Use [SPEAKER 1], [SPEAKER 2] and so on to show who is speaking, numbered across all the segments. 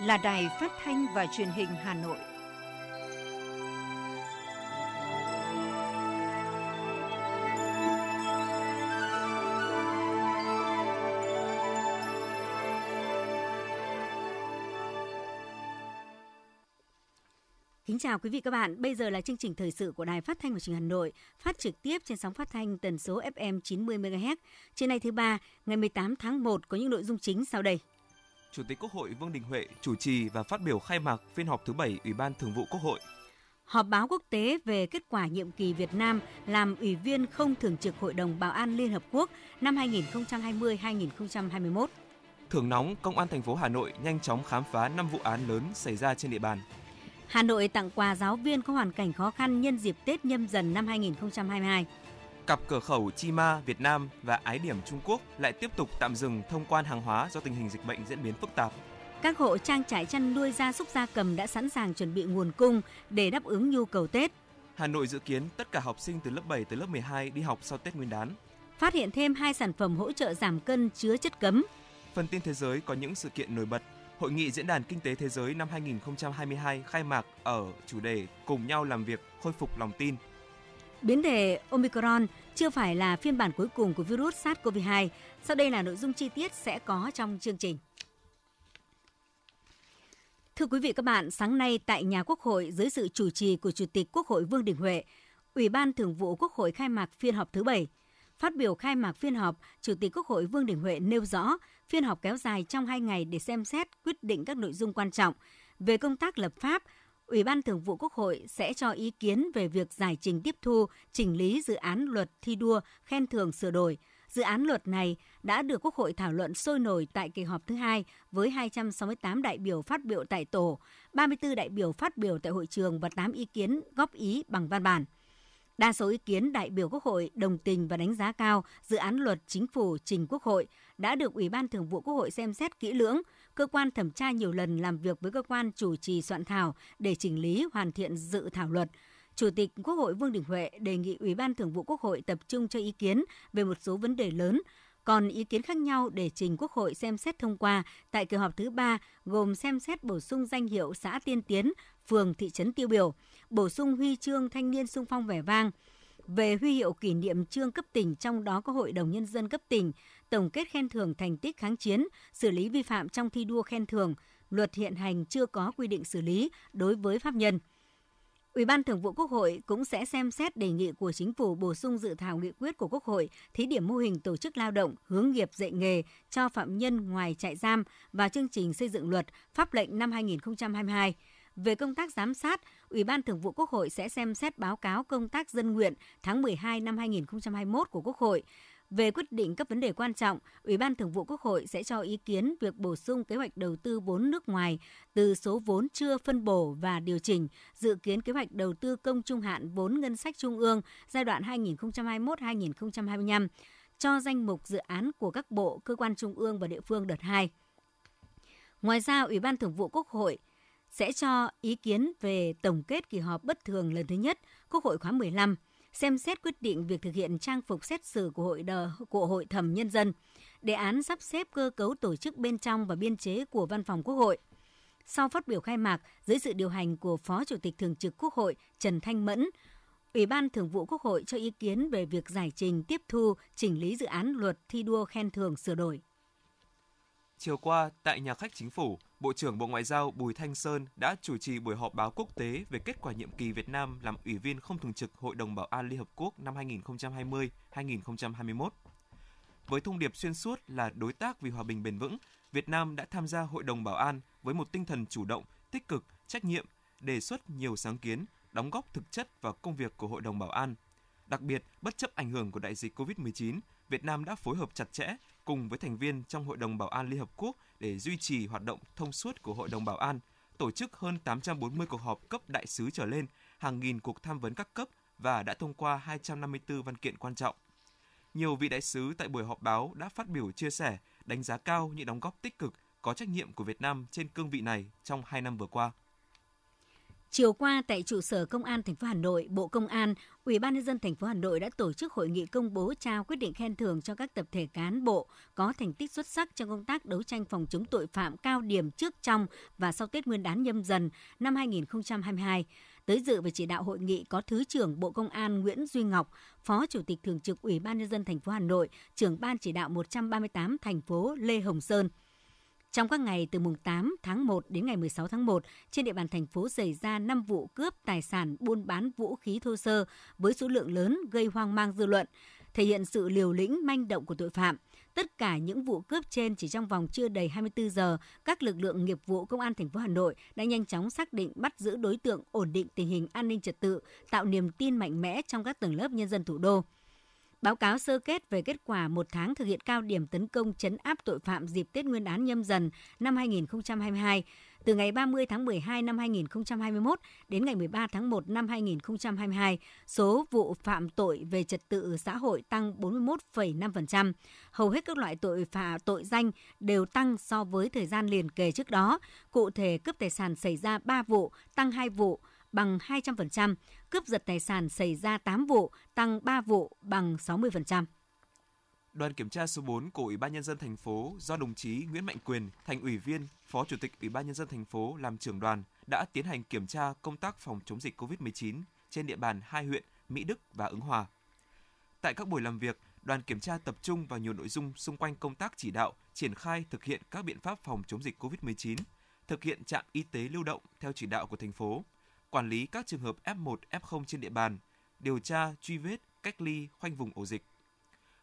[SPEAKER 1] là Đài Phát thanh và Truyền hình Hà Nội. Kính chào quý vị các bạn. Bây giờ là chương trình thời sự của Đài Phát thanh và Truyền hình Hà Nội, phát trực tiếp trên sóng phát thanh tần số FM 90 MHz. Trên nay thứ ba, ngày 18 tháng 1 có những nội dung chính sau đây.
[SPEAKER 2] Chủ tịch Quốc hội Vương Đình Huệ chủ trì và phát biểu khai mạc phiên họp thứ 7 Ủy ban Thường vụ Quốc hội.
[SPEAKER 1] Họp báo quốc tế về kết quả nhiệm kỳ Việt Nam làm Ủy viên không thường trực Hội đồng Bảo an Liên Hợp Quốc năm 2020-2021.
[SPEAKER 2] Thưởng nóng Công an thành phố Hà Nội nhanh chóng khám phá 5 vụ án lớn xảy ra trên địa bàn.
[SPEAKER 1] Hà Nội tặng quà giáo viên có hoàn cảnh khó khăn nhân dịp Tết nhâm dần năm 2022
[SPEAKER 2] cặp cửa khẩu Chi Ma Việt Nam và Ái Điểm Trung Quốc lại tiếp tục tạm dừng thông quan hàng hóa do tình hình dịch bệnh diễn biến phức tạp.
[SPEAKER 1] Các hộ trang trại chăn nuôi gia súc gia cầm đã sẵn sàng chuẩn bị nguồn cung để đáp ứng nhu cầu Tết.
[SPEAKER 2] Hà Nội dự kiến tất cả học sinh từ lớp 7 tới lớp 12 đi học sau Tết Nguyên đán.
[SPEAKER 1] Phát hiện thêm hai sản phẩm hỗ trợ giảm cân chứa chất cấm.
[SPEAKER 2] Phần tin thế giới có những sự kiện nổi bật. Hội nghị Diễn đàn Kinh tế Thế giới năm 2022 khai mạc ở chủ đề Cùng nhau làm việc, khôi phục lòng tin
[SPEAKER 1] Biến thể Omicron chưa phải là phiên bản cuối cùng của virus SARS-CoV-2. Sau đây là nội dung chi tiết sẽ có trong chương trình. Thưa quý vị các bạn, sáng nay tại nhà Quốc hội dưới sự chủ trì của Chủ tịch Quốc hội Vương Đình Huệ, Ủy ban Thường vụ Quốc hội khai mạc phiên họp thứ 7. Phát biểu khai mạc phiên họp, Chủ tịch Quốc hội Vương Đình Huệ nêu rõ phiên họp kéo dài trong 2 ngày để xem xét quyết định các nội dung quan trọng về công tác lập pháp, Ủy ban Thường vụ Quốc hội sẽ cho ý kiến về việc giải trình tiếp thu, chỉnh lý dự án luật thi đua khen thưởng sửa đổi. Dự án luật này đã được Quốc hội thảo luận sôi nổi tại kỳ họp thứ hai với 268 đại biểu phát biểu tại tổ, 34 đại biểu phát biểu tại hội trường và 8 ý kiến góp ý bằng văn bản. Đa số ý kiến đại biểu Quốc hội đồng tình và đánh giá cao dự án luật chính phủ trình Quốc hội đã được Ủy ban Thường vụ Quốc hội xem xét kỹ lưỡng, cơ quan thẩm tra nhiều lần làm việc với cơ quan chủ trì soạn thảo để chỉnh lý hoàn thiện dự thảo luật. Chủ tịch Quốc hội Vương Đình Huệ đề nghị Ủy ban Thường vụ Quốc hội tập trung cho ý kiến về một số vấn đề lớn, còn ý kiến khác nhau để trình Quốc hội xem xét thông qua tại kỳ họp thứ ba gồm xem xét bổ sung danh hiệu xã tiên tiến, phường, thị trấn tiêu biểu, bổ sung huy chương thanh niên sung phong vẻ vang, về huy hiệu kỷ niệm trương cấp tỉnh trong đó có Hội đồng Nhân dân cấp tỉnh, tổng kết khen thưởng thành tích kháng chiến, xử lý vi phạm trong thi đua khen thưởng, luật hiện hành chưa có quy định xử lý đối với pháp nhân. Ủy ban Thường vụ Quốc hội cũng sẽ xem xét đề nghị của chính phủ bổ sung dự thảo nghị quyết của Quốc hội thí điểm mô hình tổ chức lao động hướng nghiệp dạy nghề cho phạm nhân ngoài trại giam và chương trình xây dựng luật pháp lệnh năm 2022. Về công tác giám sát, Ủy ban Thường vụ Quốc hội sẽ xem xét báo cáo công tác dân nguyện tháng 12 năm 2021 của Quốc hội. Về quyết định các vấn đề quan trọng, Ủy ban Thường vụ Quốc hội sẽ cho ý kiến việc bổ sung kế hoạch đầu tư vốn nước ngoài từ số vốn chưa phân bổ và điều chỉnh dự kiến kế hoạch đầu tư công trung hạn vốn ngân sách trung ương giai đoạn 2021-2025 cho danh mục dự án của các bộ, cơ quan trung ương và địa phương đợt 2. Ngoài ra, Ủy ban Thường vụ Quốc hội sẽ cho ý kiến về tổng kết kỳ họp bất thường lần thứ nhất Quốc hội khóa 15, xem xét quyết định việc thực hiện trang phục xét xử của hội đờ, của hội thẩm nhân dân, đề án sắp xếp cơ cấu tổ chức bên trong và biên chế của Văn phòng Quốc hội. Sau phát biểu khai mạc, dưới sự điều hành của Phó Chủ tịch Thường trực Quốc hội Trần Thanh Mẫn, Ủy ban Thường vụ Quốc hội cho ý kiến về việc giải trình tiếp thu, chỉnh lý dự án luật thi đua khen thưởng sửa đổi.
[SPEAKER 2] Chiều qua, tại nhà khách chính phủ, Bộ trưởng Bộ Ngoại giao Bùi Thanh Sơn đã chủ trì buổi họp báo quốc tế về kết quả nhiệm kỳ Việt Nam làm Ủy viên không thường trực Hội đồng Bảo an Liên Hợp Quốc năm 2020-2021. Với thông điệp xuyên suốt là đối tác vì hòa bình bền vững, Việt Nam đã tham gia Hội đồng Bảo an với một tinh thần chủ động, tích cực, trách nhiệm, đề xuất nhiều sáng kiến, đóng góp thực chất vào công việc của Hội đồng Bảo an. Đặc biệt, bất chấp ảnh hưởng của đại dịch COVID-19, Việt Nam đã phối hợp chặt chẽ cùng với thành viên trong Hội đồng Bảo an Liên Hợp Quốc để duy trì hoạt động thông suốt của Hội đồng Bảo an, tổ chức hơn 840 cuộc họp cấp đại sứ trở lên, hàng nghìn cuộc tham vấn các cấp và đã thông qua 254 văn kiện quan trọng. Nhiều vị đại sứ tại buổi họp báo đã phát biểu chia sẻ, đánh giá cao những đóng góp tích cực, có trách nhiệm của Việt Nam trên cương vị này trong hai năm vừa qua.
[SPEAKER 1] Chiều qua tại trụ sở Công an thành phố Hà Nội, Bộ Công an, Ủy ban nhân dân thành phố Hà Nội đã tổ chức hội nghị công bố trao quyết định khen thưởng cho các tập thể cán bộ có thành tích xuất sắc trong công tác đấu tranh phòng chống tội phạm cao điểm trước trong và sau Tết Nguyên đán nhâm dần năm 2022. Tới dự và chỉ đạo hội nghị có Thứ trưởng Bộ Công an Nguyễn Duy Ngọc, Phó Chủ tịch Thường trực Ủy ban nhân dân thành phố Hà Nội, trưởng ban chỉ đạo 138 thành phố Lê Hồng Sơn. Trong các ngày từ mùng 8 tháng 1 đến ngày 16 tháng 1, trên địa bàn thành phố xảy ra 5 vụ cướp tài sản buôn bán vũ khí thô sơ với số lượng lớn gây hoang mang dư luận, thể hiện sự liều lĩnh manh động của tội phạm. Tất cả những vụ cướp trên chỉ trong vòng chưa đầy 24 giờ, các lực lượng nghiệp vụ công an thành phố Hà Nội đã nhanh chóng xác định bắt giữ đối tượng, ổn định tình hình an ninh trật tự, tạo niềm tin mạnh mẽ trong các tầng lớp nhân dân thủ đô. Báo cáo sơ kết về kết quả một tháng thực hiện cao điểm tấn công chấn áp tội phạm dịp Tết Nguyên đán nhâm dần năm 2022, từ ngày 30 tháng 12 năm 2021 đến ngày 13 tháng 1 năm 2022, số vụ phạm tội về trật tự xã hội tăng 41,5%. Hầu hết các loại tội phạm tội danh đều tăng so với thời gian liền kề trước đó. Cụ thể, cướp tài sản xảy ra 3 vụ, tăng 2 vụ, bằng 200%, cướp giật tài sản xảy ra 8 vụ, tăng 3 vụ bằng 60%.
[SPEAKER 2] Đoàn kiểm tra số 4 của Ủy ban nhân dân thành phố do đồng chí Nguyễn Mạnh Quyền, thành ủy viên, Phó Chủ tịch Ủy ban nhân dân thành phố làm trưởng đoàn đã tiến hành kiểm tra công tác phòng chống dịch COVID-19 trên địa bàn hai huyện Mỹ Đức và Ứng Hòa. Tại các buổi làm việc, đoàn kiểm tra tập trung vào nhiều nội dung xung quanh công tác chỉ đạo, triển khai thực hiện các biện pháp phòng chống dịch COVID-19, thực hiện trạm y tế lưu động theo chỉ đạo của thành phố, quản lý các trường hợp F1, F0 trên địa bàn, điều tra, truy vết, cách ly, khoanh vùng ổ dịch.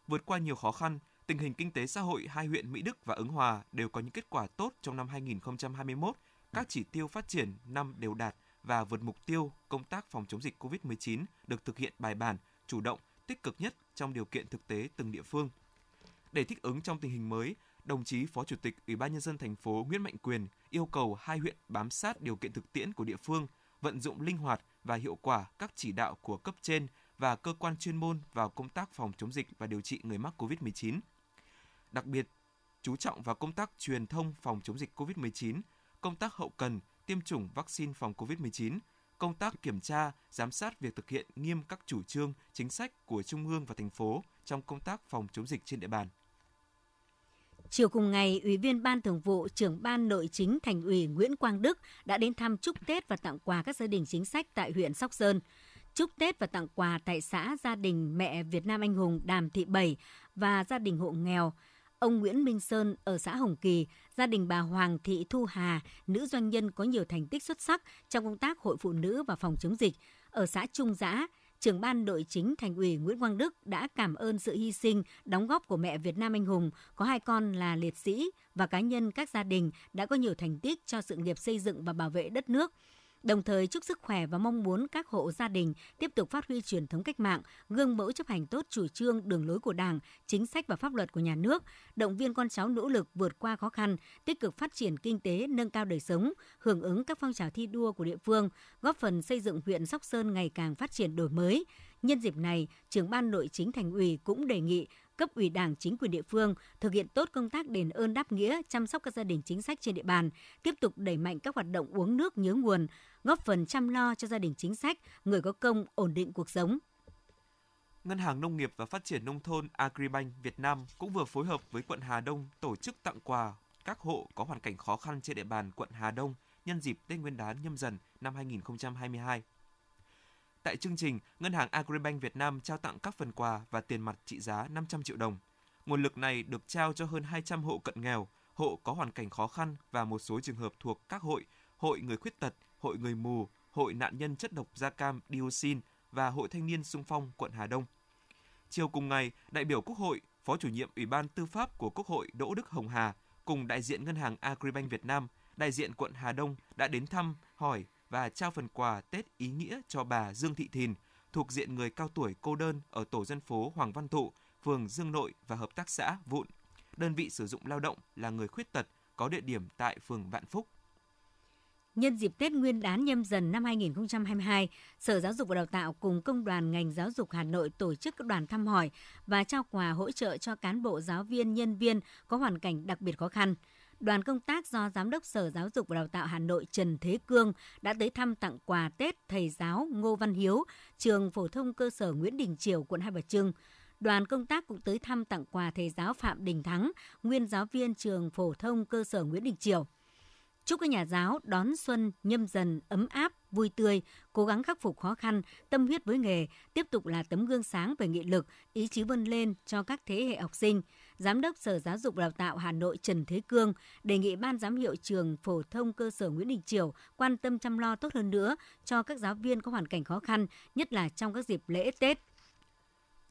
[SPEAKER 2] Vượt qua nhiều khó khăn, tình hình kinh tế xã hội hai huyện Mỹ Đức và Ứng Hòa đều có những kết quả tốt trong năm 2021. Các chỉ tiêu phát triển năm đều đạt và vượt mục tiêu công tác phòng chống dịch COVID-19 được thực hiện bài bản, chủ động, tích cực nhất trong điều kiện thực tế từng địa phương. Để thích ứng trong tình hình mới, đồng chí Phó Chủ tịch Ủy ban nhân dân thành phố Nguyễn Mạnh Quyền yêu cầu hai huyện bám sát điều kiện thực tiễn của địa phương, vận dụng linh hoạt và hiệu quả các chỉ đạo của cấp trên và cơ quan chuyên môn vào công tác phòng chống dịch và điều trị người mắc COVID-19. Đặc biệt, chú trọng vào công tác truyền thông phòng chống dịch COVID-19, công tác hậu cần, tiêm chủng vaccine phòng COVID-19, công tác kiểm tra, giám sát việc thực hiện nghiêm các chủ trương, chính sách của Trung ương và thành phố trong công tác phòng chống dịch trên địa bàn.
[SPEAKER 1] Chiều cùng ngày, Ủy viên Ban Thường vụ, trưởng Ban Nội chính Thành ủy Nguyễn Quang Đức đã đến thăm chúc Tết và tặng quà các gia đình chính sách tại huyện Sóc Sơn. Chúc Tết và tặng quà tại xã gia đình mẹ Việt Nam Anh Hùng Đàm Thị Bảy và gia đình hộ nghèo. Ông Nguyễn Minh Sơn ở xã Hồng Kỳ, gia đình bà Hoàng Thị Thu Hà, nữ doanh nhân có nhiều thành tích xuất sắc trong công tác hội phụ nữ và phòng chống dịch. Ở xã Trung Giã, trưởng ban nội chính thành ủy Nguyễn Quang Đức đã cảm ơn sự hy sinh, đóng góp của mẹ Việt Nam anh hùng, có hai con là liệt sĩ và cá nhân các gia đình đã có nhiều thành tích cho sự nghiệp xây dựng và bảo vệ đất nước đồng thời chúc sức khỏe và mong muốn các hộ gia đình tiếp tục phát huy truyền thống cách mạng, gương mẫu chấp hành tốt chủ trương, đường lối của Đảng, chính sách và pháp luật của nhà nước, động viên con cháu nỗ lực vượt qua khó khăn, tích cực phát triển kinh tế, nâng cao đời sống, hưởng ứng các phong trào thi đua của địa phương, góp phần xây dựng huyện Sóc Sơn ngày càng phát triển đổi mới. Nhân dịp này, trưởng ban nội chính thành ủy cũng đề nghị cấp ủy Đảng, chính quyền địa phương thực hiện tốt công tác đền ơn đáp nghĩa, chăm sóc các gia đình chính sách trên địa bàn, tiếp tục đẩy mạnh các hoạt động uống nước nhớ nguồn, góp phần chăm lo cho gia đình chính sách, người có công ổn định cuộc sống.
[SPEAKER 2] Ngân hàng Nông nghiệp và Phát triển Nông thôn Agribank Việt Nam cũng vừa phối hợp với quận Hà Đông tổ chức tặng quà các hộ có hoàn cảnh khó khăn trên địa bàn quận Hà Đông nhân dịp Tết Nguyên đán nhâm dần năm 2022. Tại chương trình, Ngân hàng Agribank Việt Nam trao tặng các phần quà và tiền mặt trị giá 500 triệu đồng. Nguồn lực này được trao cho hơn 200 hộ cận nghèo, hộ có hoàn cảnh khó khăn và một số trường hợp thuộc các hội, hội người khuyết tật, hội người mù, hội nạn nhân chất độc da cam dioxin và hội thanh niên sung phong quận Hà Đông. Chiều cùng ngày, đại biểu Quốc hội, Phó chủ nhiệm Ủy ban Tư pháp của Quốc hội Đỗ Đức Hồng Hà cùng đại diện Ngân hàng Agribank Việt Nam, đại diện quận Hà Đông đã đến thăm, hỏi và trao phần quà Tết ý nghĩa cho bà Dương Thị Thìn, thuộc diện người cao tuổi cô đơn ở tổ dân phố Hoàng Văn Thụ, phường Dương Nội và hợp tác xã Vụn. Đơn vị sử dụng lao động là người khuyết tật có địa điểm tại phường Vạn Phúc.
[SPEAKER 1] Nhân dịp Tết Nguyên đán nhâm dần năm 2022, Sở Giáo dục và Đào tạo cùng Công đoàn ngành giáo dục Hà Nội tổ chức các đoàn thăm hỏi và trao quà hỗ trợ cho cán bộ giáo viên, nhân viên có hoàn cảnh đặc biệt khó khăn đoàn công tác do Giám đốc Sở Giáo dục và Đào tạo Hà Nội Trần Thế Cương đã tới thăm tặng quà Tết thầy giáo Ngô Văn Hiếu, trường phổ thông cơ sở Nguyễn Đình Triều, quận Hai Bà Trưng. Đoàn công tác cũng tới thăm tặng quà thầy giáo Phạm Đình Thắng, nguyên giáo viên trường phổ thông cơ sở Nguyễn Đình Triều. Chúc các nhà giáo đón xuân nhâm dần ấm áp, vui tươi, cố gắng khắc phục khó khăn, tâm huyết với nghề, tiếp tục là tấm gương sáng về nghị lực, ý chí vươn lên cho các thế hệ học sinh. Giám đốc Sở Giáo dục và Đào tạo Hà Nội Trần Thế Cương đề nghị Ban giám hiệu trường phổ thông cơ sở Nguyễn Đình Triều quan tâm chăm lo tốt hơn nữa cho các giáo viên có hoàn cảnh khó khăn, nhất là trong các dịp lễ Tết.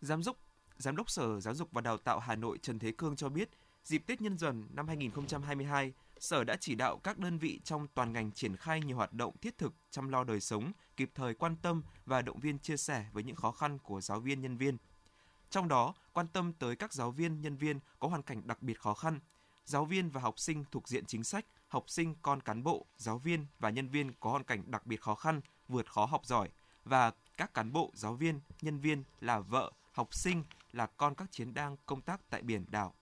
[SPEAKER 2] Giám đốc Giám đốc Sở Giáo dục và Đào tạo Hà Nội Trần Thế Cương cho biết, dịp Tết Nhân dần năm 2022, Sở đã chỉ đạo các đơn vị trong toàn ngành triển khai nhiều hoạt động thiết thực chăm lo đời sống, kịp thời quan tâm và động viên chia sẻ với những khó khăn của giáo viên nhân viên. Trong đó, quan tâm tới các giáo viên nhân viên có hoàn cảnh đặc biệt khó khăn, giáo viên và học sinh thuộc diện chính sách, học sinh con cán bộ, giáo viên và nhân viên có hoàn cảnh đặc biệt khó khăn, vượt khó học giỏi. Và các cán bộ, giáo viên, nhân viên là vợ, học sinh là con các chiến đang công tác tại biển đảo.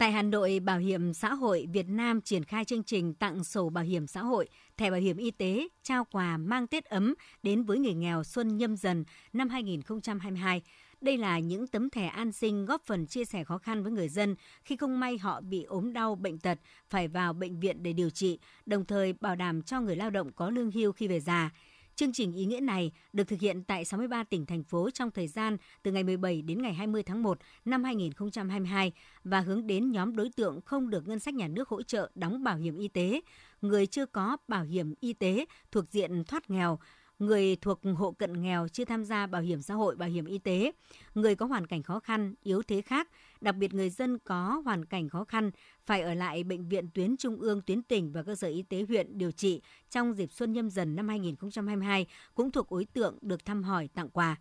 [SPEAKER 1] Tại Hà Nội, Bảo hiểm xã hội Việt Nam triển khai chương trình tặng sổ bảo hiểm xã hội, thẻ bảo hiểm y tế, trao quà mang Tết ấm đến với người nghèo xuân nhâm dần năm 2022. Đây là những tấm thẻ an sinh góp phần chia sẻ khó khăn với người dân khi không may họ bị ốm đau, bệnh tật, phải vào bệnh viện để điều trị, đồng thời bảo đảm cho người lao động có lương hưu khi về già. Chương trình ý nghĩa này được thực hiện tại 63 tỉnh thành phố trong thời gian từ ngày 17 đến ngày 20 tháng 1 năm 2022 và hướng đến nhóm đối tượng không được ngân sách nhà nước hỗ trợ đóng bảo hiểm y tế, người chưa có bảo hiểm y tế thuộc diện thoát nghèo, người thuộc hộ cận nghèo chưa tham gia bảo hiểm xã hội, bảo hiểm y tế, người có hoàn cảnh khó khăn, yếu thế khác, đặc biệt người dân có hoàn cảnh khó khăn phải ở lại bệnh viện tuyến trung ương, tuyến tỉnh và cơ sở y tế huyện điều trị trong dịp xuân nhâm dần năm 2022 cũng thuộc đối tượng được thăm hỏi tặng quà.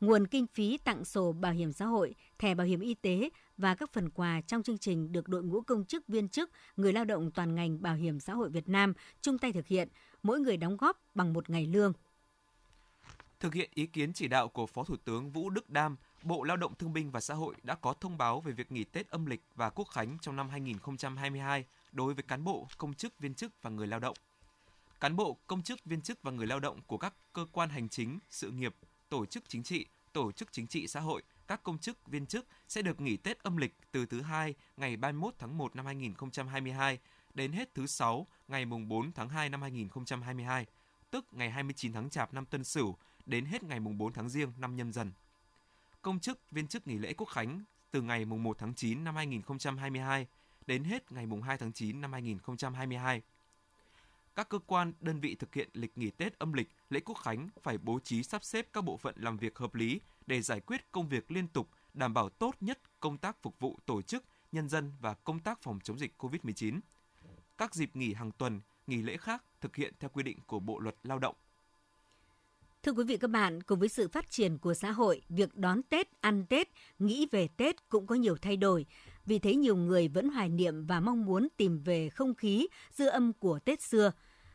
[SPEAKER 1] Nguồn kinh phí tặng sổ bảo hiểm xã hội, thẻ bảo hiểm y tế và các phần quà trong chương trình được đội ngũ công chức viên chức, người lao động toàn ngành bảo hiểm xã hội Việt Nam chung tay thực hiện, mỗi người đóng góp bằng một ngày lương.
[SPEAKER 2] Thực hiện ý kiến chỉ đạo của Phó Thủ tướng Vũ Đức Đam, Bộ Lao động Thương binh và Xã hội đã có thông báo về việc nghỉ Tết âm lịch và Quốc khánh trong năm 2022 đối với cán bộ, công chức, viên chức và người lao động. Cán bộ, công chức, viên chức và người lao động của các cơ quan hành chính, sự nghiệp, tổ chức chính trị, tổ chức chính trị xã hội, các công chức, viên chức sẽ được nghỉ Tết âm lịch từ thứ hai ngày 31 tháng 1 năm 2022 đến hết thứ sáu ngày mùng 4 tháng 2 năm 2022, tức ngày 29 tháng Chạp năm Tân Sửu đến hết ngày mùng 4 tháng Giêng năm Nhâm Dần. Công chức, viên chức nghỉ lễ Quốc khánh từ ngày mùng 1 tháng 9 năm 2022 đến hết ngày mùng 2 tháng 9 năm 2022. Các cơ quan, đơn vị thực hiện lịch nghỉ Tết âm lịch, lễ Quốc khánh phải bố trí sắp xếp các bộ phận làm việc hợp lý để giải quyết công việc liên tục, đảm bảo tốt nhất công tác phục vụ tổ chức, nhân dân và công tác phòng chống dịch COVID-19. Các dịp nghỉ hàng tuần, nghỉ lễ khác thực hiện theo quy định của Bộ luật Lao động.
[SPEAKER 1] Thưa quý vị các bạn, cùng với sự phát triển của xã hội, việc đón Tết, ăn Tết, nghĩ về Tết cũng có nhiều thay đổi. Vì thế nhiều người vẫn hoài niệm và mong muốn tìm về không khí, dư âm của Tết xưa.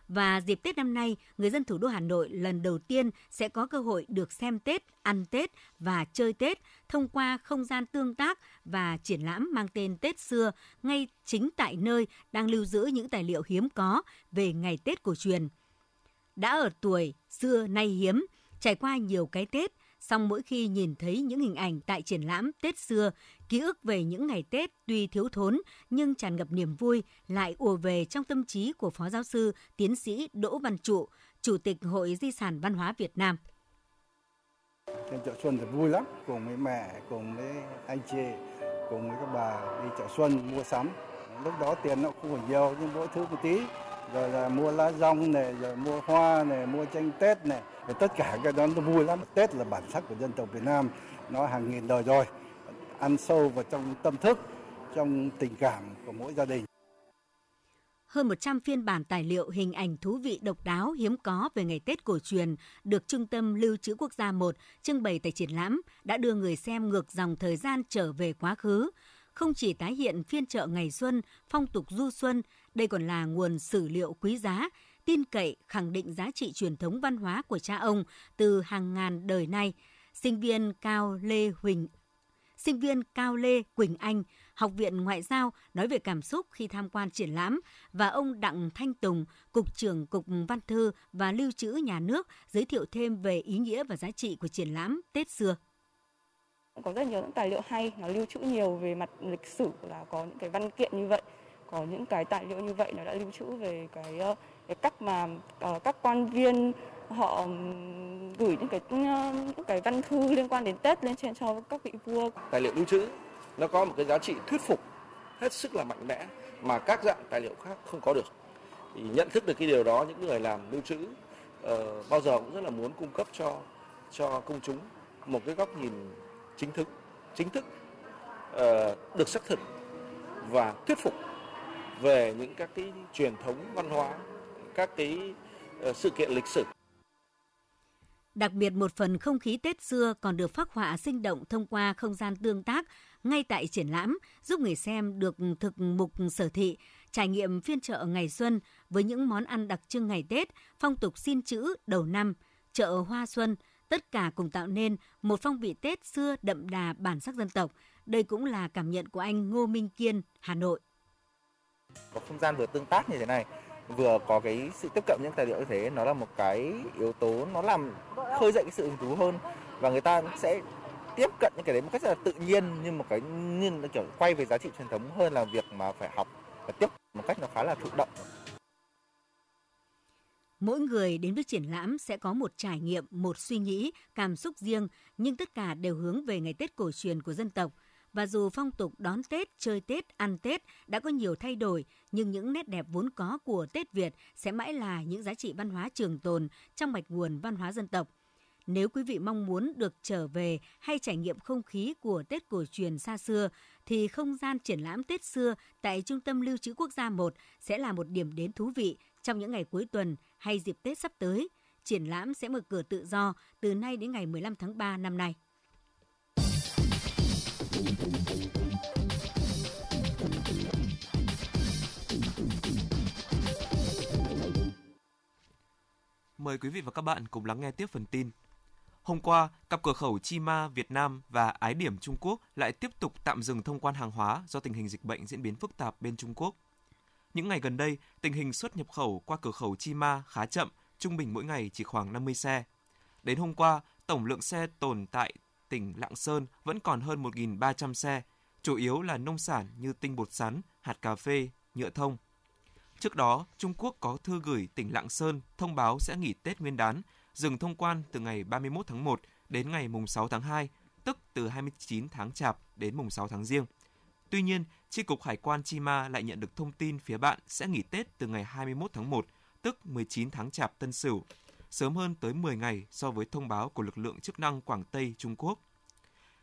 [SPEAKER 1] Và dịp Tết năm nay, người dân thủ đô Hà Nội lần đầu tiên sẽ có cơ hội được xem Tết, ăn Tết và chơi Tết thông qua không gian tương tác và triển lãm mang tên Tết xưa ngay chính tại nơi đang lưu giữ những tài liệu hiếm có về ngày Tết cổ truyền – đã ở tuổi xưa nay hiếm, trải qua nhiều cái Tết, song mỗi khi nhìn thấy những hình ảnh tại triển lãm Tết xưa, ký ức về những ngày Tết tuy thiếu thốn nhưng tràn ngập niềm vui lại ùa về trong tâm trí của Phó Giáo sư, Tiến sĩ Đỗ Văn Trụ, Chủ tịch Hội Di sản Văn hóa Việt Nam.
[SPEAKER 3] Trên chợ Xuân thì vui lắm, cùng với mẹ, cùng với anh chị, cùng với các bà đi chợ Xuân mua sắm. Lúc đó tiền nó không còn nhiều nhưng mỗi thứ một tí rồi là mua lá rong này rồi mua hoa này mua tranh tết này. Rồi tất cả cái đó nó vui lắm. Tết là bản sắc của dân tộc việt nam. Nó hàng nghìn đời rồi. Ăn sâu vào trong tâm thức trong tình cảm của mỗi gia đình.
[SPEAKER 1] Hơn 100 phiên bản tài liệu hình ảnh thú vị độc đáo hiếm có về ngày Tết cổ truyền được Trung tâm Lưu trữ Quốc gia 1 trưng bày tại triển lãm đã đưa người xem ngược dòng thời gian trở về quá khứ, không chỉ tái hiện phiên chợ ngày xuân, phong tục du xuân, đây còn là nguồn sử liệu quý giá, tin cậy khẳng định giá trị truyền thống văn hóa của cha ông từ hàng ngàn đời nay. Sinh viên Cao Lê Huỳnh Sinh viên Cao Lê Quỳnh Anh, Học viện Ngoại giao nói về cảm xúc khi tham quan triển lãm và ông Đặng Thanh Tùng, Cục trưởng Cục Văn thư và Lưu trữ Nhà nước giới thiệu thêm về ý nghĩa và giá trị của triển lãm Tết xưa
[SPEAKER 4] có rất nhiều những tài liệu hay nó lưu trữ nhiều về mặt lịch sử là có những cái văn kiện như vậy có những cái tài liệu như vậy nó đã lưu trữ về cái ờ, cái cách mà uh, các quan viên họ gửi những cái những cái văn thư liên quan đến Tết lên trên cho các vị vua.
[SPEAKER 5] Tài liệu lưu trữ nó có một cái giá trị thuyết phục hết sức là mạnh mẽ mà các dạng tài liệu khác không có được. Thì nhận thức được cái điều đó những người làm lưu trữ uh, bao giờ cũng rất là muốn cung cấp cho cho công chúng một cái góc nhìn chính thức chính thức uh, được xác thực và thuyết phục về những các cái truyền thống văn hóa các cái ờ, sự kiện lịch sử
[SPEAKER 1] Đặc biệt một phần không khí Tết xưa còn được phác họa sinh động thông qua không gian tương tác ngay tại triển lãm, giúp người xem được thực mục sở thị, trải nghiệm phiên chợ ngày xuân với những món ăn đặc trưng ngày Tết, phong tục xin chữ đầu năm, chợ hoa xuân, tất cả cùng tạo nên một phong vị Tết xưa đậm đà bản sắc dân tộc. Đây cũng là cảm nhận của anh Ngô Minh Kiên, Hà Nội.
[SPEAKER 6] Có không gian vừa tương tác như thế này, vừa có cái sự tiếp cận những tài liệu như thế, nó là một cái yếu tố nó làm khơi dậy cái sự hứng thú hơn và người ta sẽ tiếp cận những cái đấy một cách rất là tự nhiên như một cái như kiểu quay về giá trị truyền thống hơn là việc mà phải học và tiếp một cách nó khá là thụ động.
[SPEAKER 1] Mỗi người đến với triển lãm sẽ có một trải nghiệm, một suy nghĩ, cảm xúc riêng, nhưng tất cả đều hướng về ngày Tết cổ truyền của dân tộc. Và dù phong tục đón Tết, chơi Tết, ăn Tết đã có nhiều thay đổi, nhưng những nét đẹp vốn có của Tết Việt sẽ mãi là những giá trị văn hóa trường tồn trong mạch nguồn văn hóa dân tộc. Nếu quý vị mong muốn được trở về hay trải nghiệm không khí của Tết cổ truyền xa xưa, thì không gian triển lãm Tết xưa tại Trung tâm Lưu trữ Quốc gia 1 sẽ là một điểm đến thú vị trong những ngày cuối tuần hay dịp Tết sắp tới. Triển lãm sẽ mở cửa tự do từ nay đến ngày 15 tháng 3 năm nay.
[SPEAKER 2] Mời quý vị và các bạn cùng lắng nghe tiếp phần tin. Hôm qua, cặp cửa khẩu Chi Ma Việt Nam và Ái Điểm Trung Quốc lại tiếp tục tạm dừng thông quan hàng hóa do tình hình dịch bệnh diễn biến phức tạp bên Trung Quốc. Những ngày gần đây, tình hình xuất nhập khẩu qua cửa khẩu Chi Ma khá chậm, trung bình mỗi ngày chỉ khoảng 50 xe. Đến hôm qua, tổng lượng xe tồn tại tỉnh Lạng Sơn vẫn còn hơn 1.300 xe, chủ yếu là nông sản như tinh bột sắn, hạt cà phê, nhựa thông. Trước đó, Trung Quốc có thư gửi tỉnh Lạng Sơn thông báo sẽ nghỉ Tết Nguyên đán, dừng thông quan từ ngày 31 tháng 1 đến ngày mùng 6 tháng 2, tức từ 29 tháng Chạp đến mùng 6 tháng Giêng. Tuy nhiên, Chi cục Hải quan Chi Ma lại nhận được thông tin phía bạn sẽ nghỉ Tết từ ngày 21 tháng 1, tức 19 tháng Chạp Tân Sửu, sớm hơn tới 10 ngày so với thông báo của lực lượng chức năng Quảng Tây, Trung Quốc.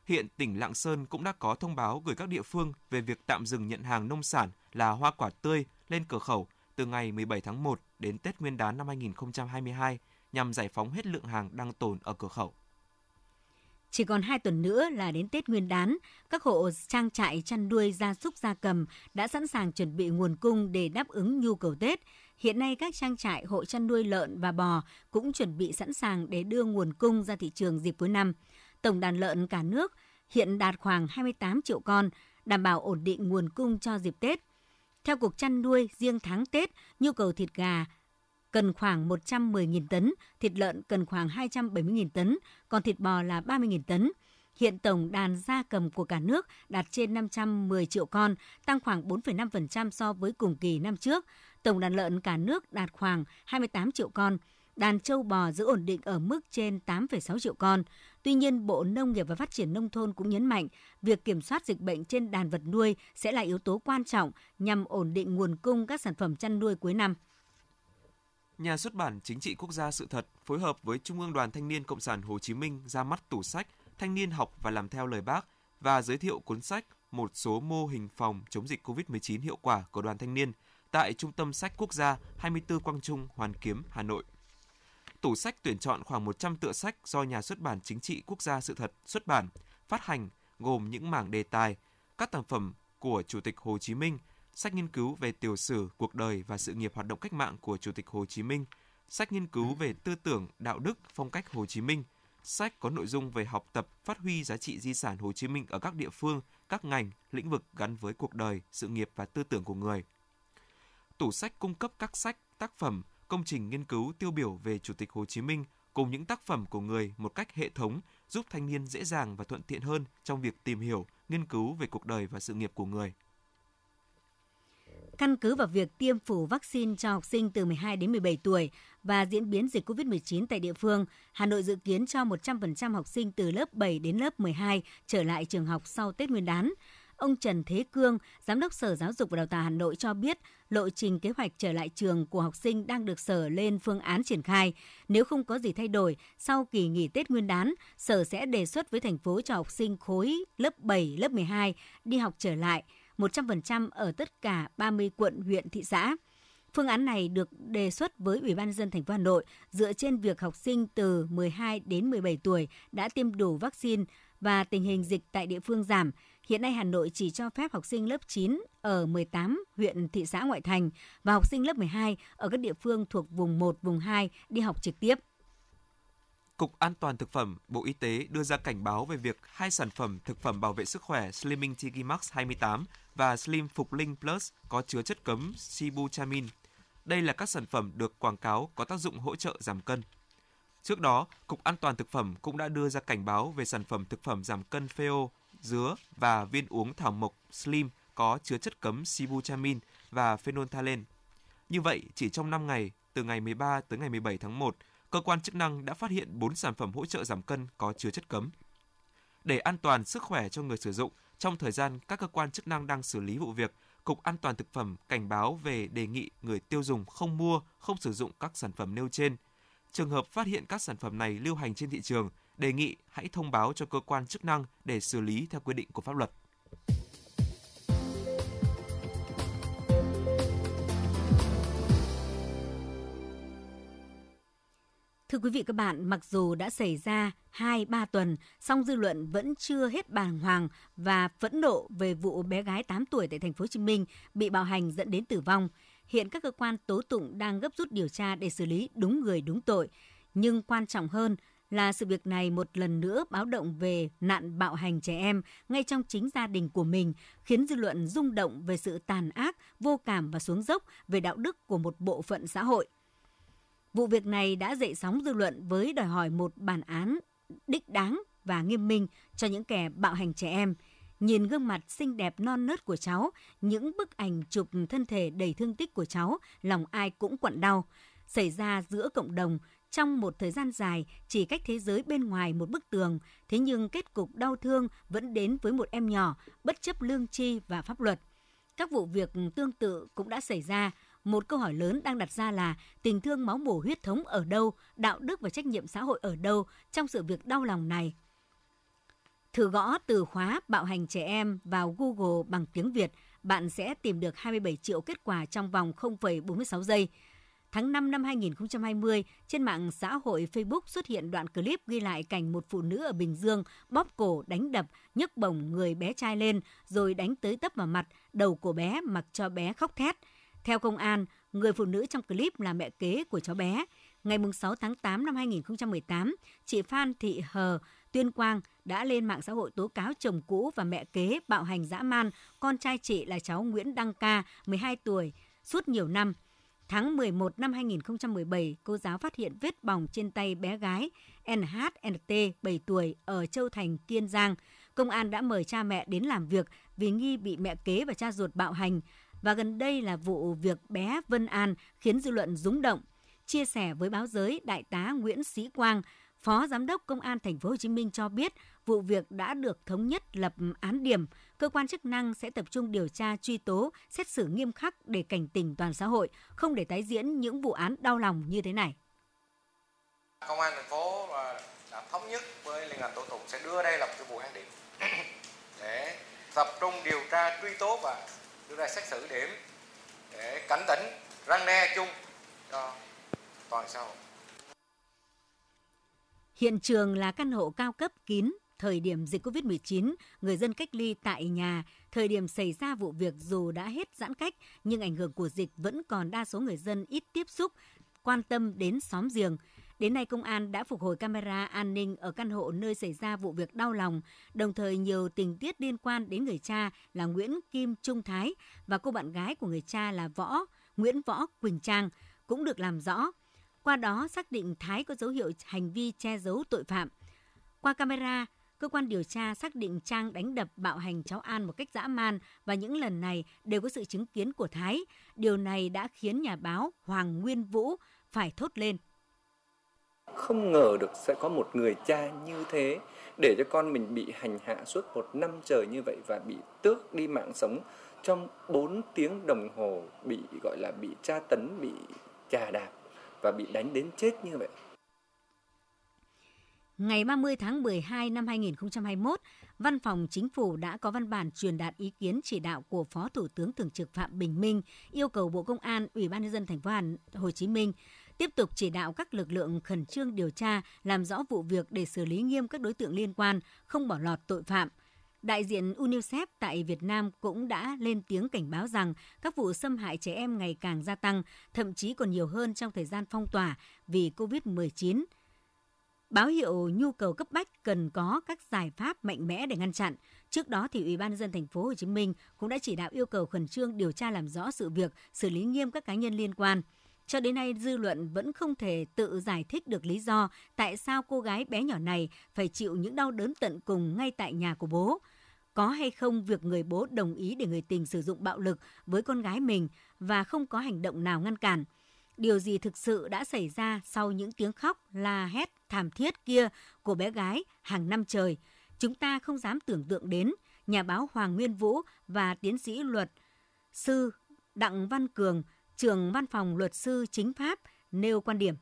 [SPEAKER 2] Hiện tỉnh Lạng Sơn cũng đã có thông báo gửi các địa phương về việc tạm dừng nhận hàng nông sản là hoa quả tươi lên cửa khẩu từ ngày 17 tháng 1 đến Tết Nguyên đán năm 2022 nhằm giải phóng hết lượng hàng đang tồn ở cửa khẩu.
[SPEAKER 1] Chỉ còn 2 tuần nữa là đến Tết Nguyên đán, các hộ trang trại chăn nuôi gia súc gia cầm đã sẵn sàng chuẩn bị nguồn cung để đáp ứng nhu cầu Tết. Hiện nay các trang trại hộ chăn nuôi lợn và bò cũng chuẩn bị sẵn sàng để đưa nguồn cung ra thị trường dịp cuối năm. Tổng đàn lợn cả nước hiện đạt khoảng 28 triệu con, đảm bảo ổn định nguồn cung cho dịp Tết. Theo Cục Chăn nuôi, riêng tháng Tết, nhu cầu thịt gà cần khoảng 110.000 tấn, thịt lợn cần khoảng 270.000 tấn, còn thịt bò là 30.000 tấn. Hiện tổng đàn gia cầm của cả nước đạt trên 510 triệu con, tăng khoảng 4,5% so với cùng kỳ năm trước. Tổng đàn lợn cả nước đạt khoảng 28 triệu con. Đàn trâu bò giữ ổn định ở mức trên 8,6 triệu con. Tuy nhiên, Bộ Nông nghiệp và Phát triển Nông thôn cũng nhấn mạnh, việc kiểm soát dịch bệnh trên đàn vật nuôi sẽ là yếu tố quan trọng nhằm ổn định nguồn cung các sản phẩm chăn nuôi cuối năm.
[SPEAKER 2] Nhà xuất bản Chính trị Quốc gia Sự thật phối hợp với Trung ương Đoàn Thanh niên Cộng sản Hồ Chí Minh ra mắt tủ sách Thanh niên học và làm theo lời bác và giới thiệu cuốn sách một số mô hình phòng chống dịch COVID-19 hiệu quả của đoàn thanh niên tại Trung tâm Sách Quốc gia 24 Quang Trung, Hoàn Kiếm, Hà Nội. Tủ sách tuyển chọn khoảng 100 tựa sách do Nhà xuất bản Chính trị Quốc gia Sự thật xuất bản, phát hành gồm những mảng đề tài, các tác phẩm của Chủ tịch Hồ Chí Minh, sách nghiên cứu về tiểu sử, cuộc đời và sự nghiệp hoạt động cách mạng của Chủ tịch Hồ Chí Minh, sách nghiên cứu về tư tưởng, đạo đức, phong cách Hồ Chí Minh, sách có nội dung về học tập, phát huy giá trị di sản Hồ Chí Minh ở các địa phương, các ngành, lĩnh vực gắn với cuộc đời, sự nghiệp và tư tưởng của người. Tủ sách cung cấp các sách, tác phẩm, công trình nghiên cứu tiêu biểu về Chủ tịch Hồ Chí Minh cùng những tác phẩm của người một cách hệ thống, giúp thanh niên dễ dàng và thuận tiện hơn trong việc tìm hiểu, nghiên cứu về cuộc đời và sự nghiệp của người.
[SPEAKER 1] Căn cứ vào việc tiêm phủ vaccine cho học sinh từ 12 đến 17 tuổi và diễn biến dịch COVID-19 tại địa phương, Hà Nội dự kiến cho 100% học sinh từ lớp 7 đến lớp 12 trở lại trường học sau Tết Nguyên đán. Ông Trần Thế Cương, Giám đốc Sở Giáo dục và Đào tạo Hà Nội cho biết, lộ trình kế hoạch trở lại trường của học sinh đang được Sở lên phương án triển khai. Nếu không có gì thay đổi, sau kỳ nghỉ Tết Nguyên đán, Sở sẽ đề xuất với thành phố cho học sinh khối lớp 7, lớp 12 đi học trở lại – 100% ở tất cả 30 quận, huyện, thị xã. Phương án này được đề xuất với Ủy ban dân thành phố Hà Nội dựa trên việc học sinh từ 12 đến 17 tuổi đã tiêm đủ vaccine và tình hình dịch tại địa phương giảm. Hiện nay Hà Nội chỉ cho phép học sinh lớp 9 ở 18 huyện thị xã ngoại thành và học sinh lớp 12 ở các địa phương thuộc vùng 1, vùng 2 đi học trực tiếp.
[SPEAKER 2] Cục An toàn Thực phẩm, Bộ Y tế đưa ra cảnh báo về việc hai sản phẩm thực phẩm bảo vệ sức khỏe Slimming Tiki Max 28 và Slim Phục Linh Plus có chứa chất cấm sibutramine. Đây là các sản phẩm được quảng cáo có tác dụng hỗ trợ giảm cân. Trước đó, Cục An toàn Thực phẩm cũng đã đưa ra cảnh báo về sản phẩm thực phẩm giảm cân pheo, dứa và viên uống thảo mộc Slim có chứa chất cấm sibutramine và phenolphthalein. Như vậy, chỉ trong 5 ngày, từ ngày 13 tới ngày 17 tháng 1, cơ quan chức năng đã phát hiện 4 sản phẩm hỗ trợ giảm cân có chứa chất cấm. Để an toàn sức khỏe cho người sử dụng, trong thời gian các cơ quan chức năng đang xử lý vụ việc, Cục An toàn thực phẩm cảnh báo về đề nghị người tiêu dùng không mua, không sử dụng các sản phẩm nêu trên. Trường hợp phát hiện các sản phẩm này lưu hành trên thị trường, đề nghị hãy thông báo cho cơ quan chức năng để xử lý theo quy định của pháp luật.
[SPEAKER 1] Thưa quý vị các bạn, mặc dù đã xảy ra 2-3 tuần, song dư luận vẫn chưa hết bàng hoàng và phẫn nộ về vụ bé gái 8 tuổi tại thành phố Hồ Chí Minh bị bạo hành dẫn đến tử vong. Hiện các cơ quan tố tụng đang gấp rút điều tra để xử lý đúng người đúng tội. Nhưng quan trọng hơn là sự việc này một lần nữa báo động về nạn bạo hành trẻ em ngay trong chính gia đình của mình, khiến dư luận rung động về sự tàn ác, vô cảm và xuống dốc về đạo đức của một bộ phận xã hội. Vụ việc này đã dậy sóng dư luận với đòi hỏi một bản án đích đáng và nghiêm minh cho những kẻ bạo hành trẻ em. Nhìn gương mặt xinh đẹp non nớt của cháu, những bức ảnh chụp thân thể đầy thương tích của cháu, lòng ai cũng quặn đau. Xảy ra giữa cộng đồng trong một thời gian dài, chỉ cách thế giới bên ngoài một bức tường, thế nhưng kết cục đau thương vẫn đến với một em nhỏ, bất chấp lương tri và pháp luật. Các vụ việc tương tự cũng đã xảy ra, một câu hỏi lớn đang đặt ra là tình thương máu mủ huyết thống ở đâu, đạo đức và trách nhiệm xã hội ở đâu trong sự việc đau lòng này. Thử gõ từ khóa bạo hành trẻ em vào Google bằng tiếng Việt, bạn sẽ tìm được 27 triệu kết quả trong vòng 0,46 giây. Tháng 5 năm 2020, trên mạng xã hội Facebook xuất hiện đoạn clip ghi lại cảnh một phụ nữ ở Bình Dương bóp cổ, đánh đập, nhấc bổng người bé trai lên rồi đánh tới tấp vào mặt, đầu của bé mặc cho bé khóc thét – theo công an, người phụ nữ trong clip là mẹ kế của cháu bé. Ngày 6 tháng 8 năm 2018, chị Phan Thị Hờ, Tuyên Quang đã lên mạng xã hội tố cáo chồng cũ và mẹ kế bạo hành dã man con trai chị là cháu Nguyễn Đăng Ca, 12 tuổi, suốt nhiều năm. Tháng 11 năm 2017, cô giáo phát hiện vết bỏng trên tay bé gái NHNT 7 tuổi ở Châu Thành, Kiên Giang. Công an đã mời cha mẹ đến làm việc vì nghi bị mẹ kế và cha ruột bạo hành. Và gần đây là vụ việc bé Vân An khiến dư luận rúng động. Chia sẻ với báo giới, Đại tá Nguyễn Sĩ Quang, Phó Giám đốc Công an Thành phố Hồ Chí Minh cho biết vụ việc đã được thống nhất lập án điểm, cơ quan chức năng sẽ tập trung điều tra truy tố, xét xử nghiêm khắc để cảnh tỉnh toàn xã hội, không để tái diễn những vụ án đau lòng như thế này.
[SPEAKER 7] Công an thành phố à, đã thống nhất với liên ngành tố tụng sẽ đưa đây là một cái vụ án điểm để tập trung điều tra truy tố và đưa ra xét xử điểm để cảnh tỉnh răng đe chung cho toàn xã hội.
[SPEAKER 1] Hiện trường là căn hộ cao cấp kín, thời điểm dịch Covid-19, người dân cách ly tại nhà, thời điểm xảy ra vụ việc dù đã hết giãn cách, nhưng ảnh hưởng của dịch vẫn còn đa số người dân ít tiếp xúc, quan tâm đến xóm giềng. Đến nay, công an đã phục hồi camera an ninh ở căn hộ nơi xảy ra vụ việc đau lòng, đồng thời nhiều tình tiết liên quan đến người cha là Nguyễn Kim Trung Thái và cô bạn gái của người cha là Võ, Nguyễn Võ Quỳnh Trang cũng được làm rõ. Qua đó xác định Thái có dấu hiệu hành vi che giấu tội phạm. Qua camera, cơ quan điều tra xác định Trang đánh đập bạo hành cháu An một cách dã man và những lần này đều có sự chứng kiến của Thái. Điều này đã khiến nhà báo Hoàng Nguyên Vũ phải thốt lên.
[SPEAKER 8] Không ngờ được sẽ có một người cha như thế để cho con mình bị hành hạ suốt một năm trời như vậy và bị tước đi mạng sống trong 4 tiếng đồng hồ bị gọi là bị tra tấn, bị trà đạp và bị đánh đến chết như vậy.
[SPEAKER 1] Ngày 30 tháng 12 năm 2021, Văn phòng Chính phủ đã có văn bản truyền đạt ý kiến chỉ đạo của Phó Thủ tướng Thường trực Phạm Bình Minh yêu cầu Bộ Công an, Ủy ban nhân dân thành phố Hà Hồ Chí Minh tiếp tục chỉ đạo các lực lượng khẩn trương điều tra, làm rõ vụ việc để xử lý nghiêm các đối tượng liên quan, không bỏ lọt tội phạm. Đại diện UNICEF tại Việt Nam cũng đã lên tiếng cảnh báo rằng các vụ xâm hại trẻ em ngày càng gia tăng, thậm chí còn nhiều hơn trong thời gian phong tỏa vì COVID-19 báo hiệu nhu cầu cấp bách cần có các giải pháp mạnh mẽ để ngăn chặn. Trước đó thì Ủy ban nhân dân thành phố Hồ Chí Minh cũng đã chỉ đạo yêu cầu khẩn trương điều tra làm rõ sự việc, xử lý nghiêm các cá nhân liên quan. Cho đến nay, dư luận vẫn không thể tự giải thích được lý do tại sao cô gái bé nhỏ này phải chịu những đau đớn tận cùng ngay tại nhà của bố. Có hay không việc người bố đồng ý để người tình sử dụng bạo lực với con gái mình và không có hành động nào ngăn cản. Điều gì thực sự đã xảy ra sau những tiếng khóc, la hét, thảm thiết kia của bé gái hàng năm trời, chúng ta không dám tưởng tượng đến, nhà báo Hoàng Nguyên Vũ và tiến sĩ luật sư Đặng Văn Cường, trưởng văn phòng luật sư chính pháp nêu quan điểm.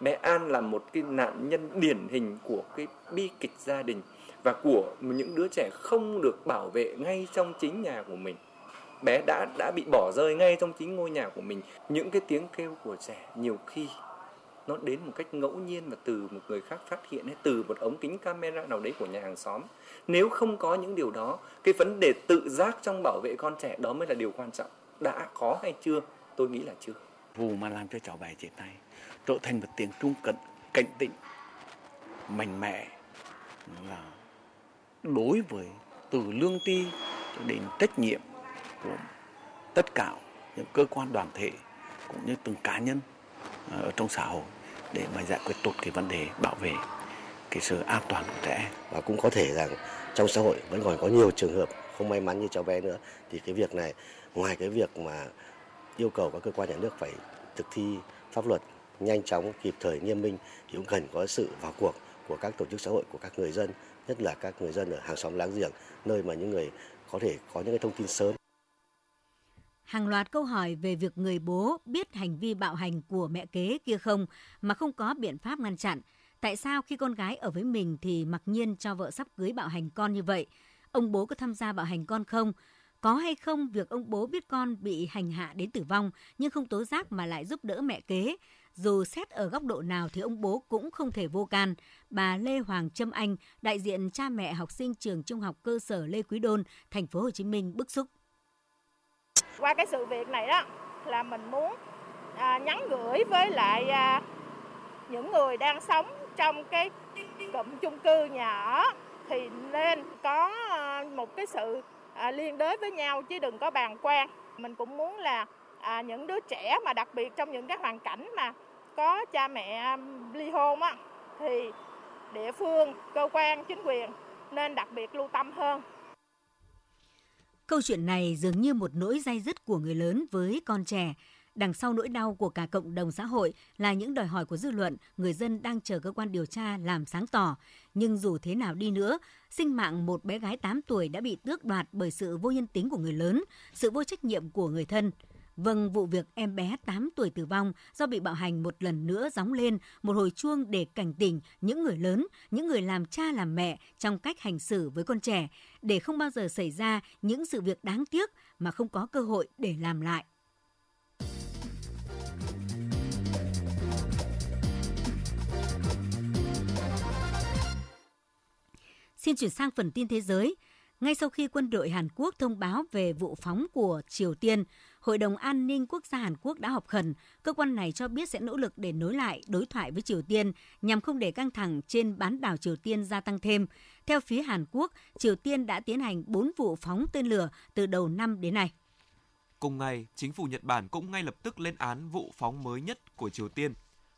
[SPEAKER 8] mẹ An là một cái nạn nhân điển hình của cái bi kịch gia đình và của những đứa trẻ không được bảo vệ ngay trong chính nhà của mình. Bé đã đã bị bỏ rơi ngay trong chính ngôi nhà của mình. Những cái tiếng kêu của trẻ nhiều khi nó đến một cách ngẫu nhiên và từ một người khác phát hiện hay từ một ống kính camera nào đấy của nhà hàng xóm. Nếu không có những điều đó, cái vấn đề tự giác trong bảo vệ con trẻ đó mới là điều quan trọng đã có hay chưa? Tôi nghĩ là chưa.
[SPEAKER 9] Vụ mà làm cho cháu bé chết này trở thành một tiếng trung cận cảnh tỉnh mạnh mẽ là đối với từ lương ti đến trách nhiệm của tất cả những cơ quan đoàn thể cũng như từng cá nhân ờ, ở trong xã hội để mà giải quyết tốt cái vấn đề bảo vệ cái sự an toàn của trẻ em.
[SPEAKER 10] Và cũng có thể rằng trong xã hội vẫn còn có nhiều trường hợp không may mắn như cháu bé nữa. Thì cái việc này ngoài cái việc mà yêu cầu các cơ quan nhà nước phải thực thi pháp luật nhanh chóng, kịp thời, nghiêm minh thì cũng cần có sự vào cuộc của các tổ chức xã hội, của các người dân, nhất là các người dân ở hàng xóm láng giềng, nơi mà những người có thể có những cái thông tin sớm
[SPEAKER 1] hàng loạt câu hỏi về việc người bố biết hành vi bạo hành của mẹ kế kia không mà không có biện pháp ngăn chặn. Tại sao khi con gái ở với mình thì mặc nhiên cho vợ sắp cưới bạo hành con như vậy? Ông bố có tham gia bạo hành con không? Có hay không việc ông bố biết con bị hành hạ đến tử vong nhưng không tố giác mà lại giúp đỡ mẹ kế? Dù xét ở góc độ nào thì ông bố cũng không thể vô can. Bà Lê Hoàng Trâm Anh, đại diện cha mẹ học sinh trường trung học cơ sở Lê Quý Đôn, thành phố Hồ Chí Minh bức xúc.
[SPEAKER 11] Qua cái sự việc này đó là mình muốn à, nhắn gửi với lại à, những người đang sống trong cái cụm chung cư nhà ở thì nên có à, một cái sự à, liên đới với nhau chứ đừng có bàn quan. Mình cũng muốn là à, những đứa trẻ mà đặc biệt trong những cái hoàn cảnh mà có cha mẹ um, ly hôn á thì địa phương, cơ quan, chính quyền nên đặc biệt lưu tâm hơn.
[SPEAKER 1] Câu chuyện này dường như một nỗi dai dứt của người lớn với con trẻ. Đằng sau nỗi đau của cả cộng đồng xã hội là những đòi hỏi của dư luận, người dân đang chờ cơ quan điều tra làm sáng tỏ. Nhưng dù thế nào đi nữa, sinh mạng một bé gái 8 tuổi đã bị tước đoạt bởi sự vô nhân tính của người lớn, sự vô trách nhiệm của người thân. Vâng, vụ việc em bé 8 tuổi tử vong do bị bạo hành một lần nữa gióng lên một hồi chuông để cảnh tỉnh những người lớn, những người làm cha làm mẹ trong cách hành xử với con trẻ để không bao giờ xảy ra những sự việc đáng tiếc mà không có cơ hội để làm lại. Xin chuyển sang phần tin thế giới. Ngay sau khi quân đội Hàn Quốc thông báo về vụ phóng của Triều Tiên, Hội đồng An ninh Quốc gia Hàn Quốc đã họp khẩn. Cơ quan này cho biết sẽ nỗ lực để nối lại đối thoại với Triều Tiên nhằm không để căng thẳng trên bán đảo Triều Tiên gia tăng thêm. Theo phía Hàn Quốc, Triều Tiên đã tiến hành 4 vụ phóng tên lửa từ đầu năm đến nay.
[SPEAKER 2] Cùng ngày, chính phủ Nhật Bản cũng ngay lập tức lên án vụ phóng mới nhất của Triều Tiên.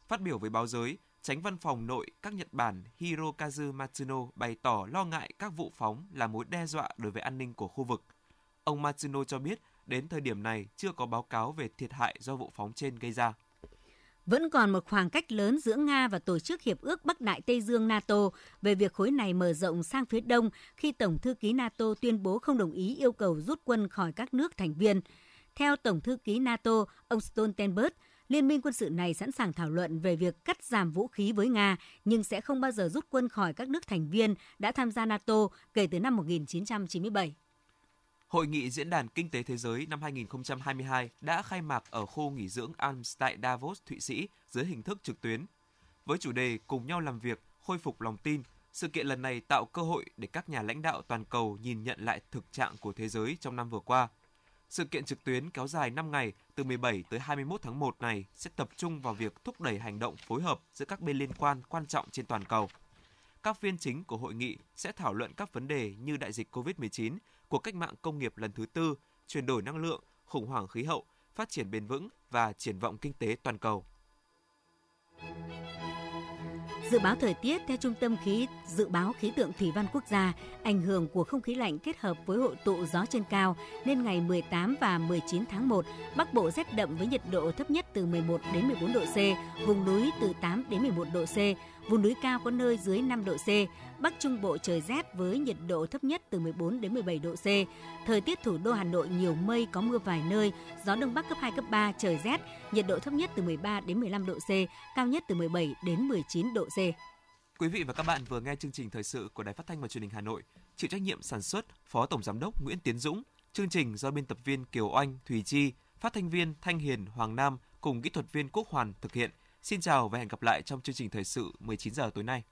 [SPEAKER 2] Phát biểu với báo giới, Tránh văn phòng nội các Nhật Bản Hirokazu Matsuno bày tỏ lo ngại các vụ phóng là mối đe dọa đối với an ninh của khu vực. Ông Matsuno cho biết đến thời điểm này chưa có báo cáo về thiệt hại do vụ phóng trên gây ra.
[SPEAKER 1] Vẫn còn một khoảng cách lớn giữa Nga và Tổ chức Hiệp ước Bắc Đại Tây Dương NATO về việc khối này mở rộng sang phía đông khi Tổng thư ký NATO tuyên bố không đồng ý yêu cầu rút quân khỏi các nước thành viên. Theo Tổng thư ký NATO, ông Stoltenberg, Liên minh quân sự này sẵn sàng thảo luận về việc cắt giảm vũ khí với Nga, nhưng sẽ không bao giờ rút quân khỏi các nước thành viên đã tham gia NATO kể từ năm 1997.
[SPEAKER 2] Hội nghị Diễn đàn Kinh tế Thế giới năm 2022 đã khai mạc ở khu nghỉ dưỡng Alms tại Davos, Thụy Sĩ dưới hình thức trực tuyến. Với chủ đề Cùng nhau làm việc, khôi phục lòng tin, sự kiện lần này tạo cơ hội để các nhà lãnh đạo toàn cầu nhìn nhận lại thực trạng của thế giới trong năm vừa qua – sự kiện trực tuyến kéo dài 5 ngày từ 17 tới 21 tháng 1 này sẽ tập trung vào việc thúc đẩy hành động phối hợp giữa các bên liên quan quan trọng trên toàn cầu. Các phiên chính của hội nghị sẽ thảo luận các vấn đề như đại dịch COVID-19, cuộc cách mạng công nghiệp lần thứ tư, chuyển đổi năng lượng, khủng hoảng khí hậu, phát triển bền vững và triển vọng kinh tế toàn cầu.
[SPEAKER 1] Dự báo thời tiết theo Trung tâm khí dự báo khí tượng thủy văn quốc gia, ảnh hưởng của không khí lạnh kết hợp với hội tụ gió trên cao nên ngày 18 và 19 tháng 1, Bắc Bộ rét đậm với nhiệt độ thấp nhất từ 11 đến 14 độ C, vùng núi từ 8 đến 11 độ C, vùng núi cao có nơi dưới 5 độ C, Bắc Trung Bộ trời rét với nhiệt độ thấp nhất từ 14 đến 17 độ C. Thời tiết thủ đô Hà Nội nhiều mây có mưa vài nơi, gió đông bắc cấp 2 cấp 3 trời rét, nhiệt độ thấp nhất từ 13 đến 15 độ C, cao nhất từ 17 đến 19 độ C.
[SPEAKER 2] Quý vị và các bạn vừa nghe chương trình thời sự của Đài Phát thanh và Truyền hình Hà Nội, chịu trách nhiệm sản xuất Phó Tổng giám đốc Nguyễn Tiến Dũng, chương trình do biên tập viên Kiều Oanh, Thùy Chi, phát thanh viên Thanh Hiền, Hoàng Nam cùng kỹ thuật viên Quốc Hoàn thực hiện. Xin chào và hẹn gặp lại trong chương trình thời sự 19 giờ tối nay.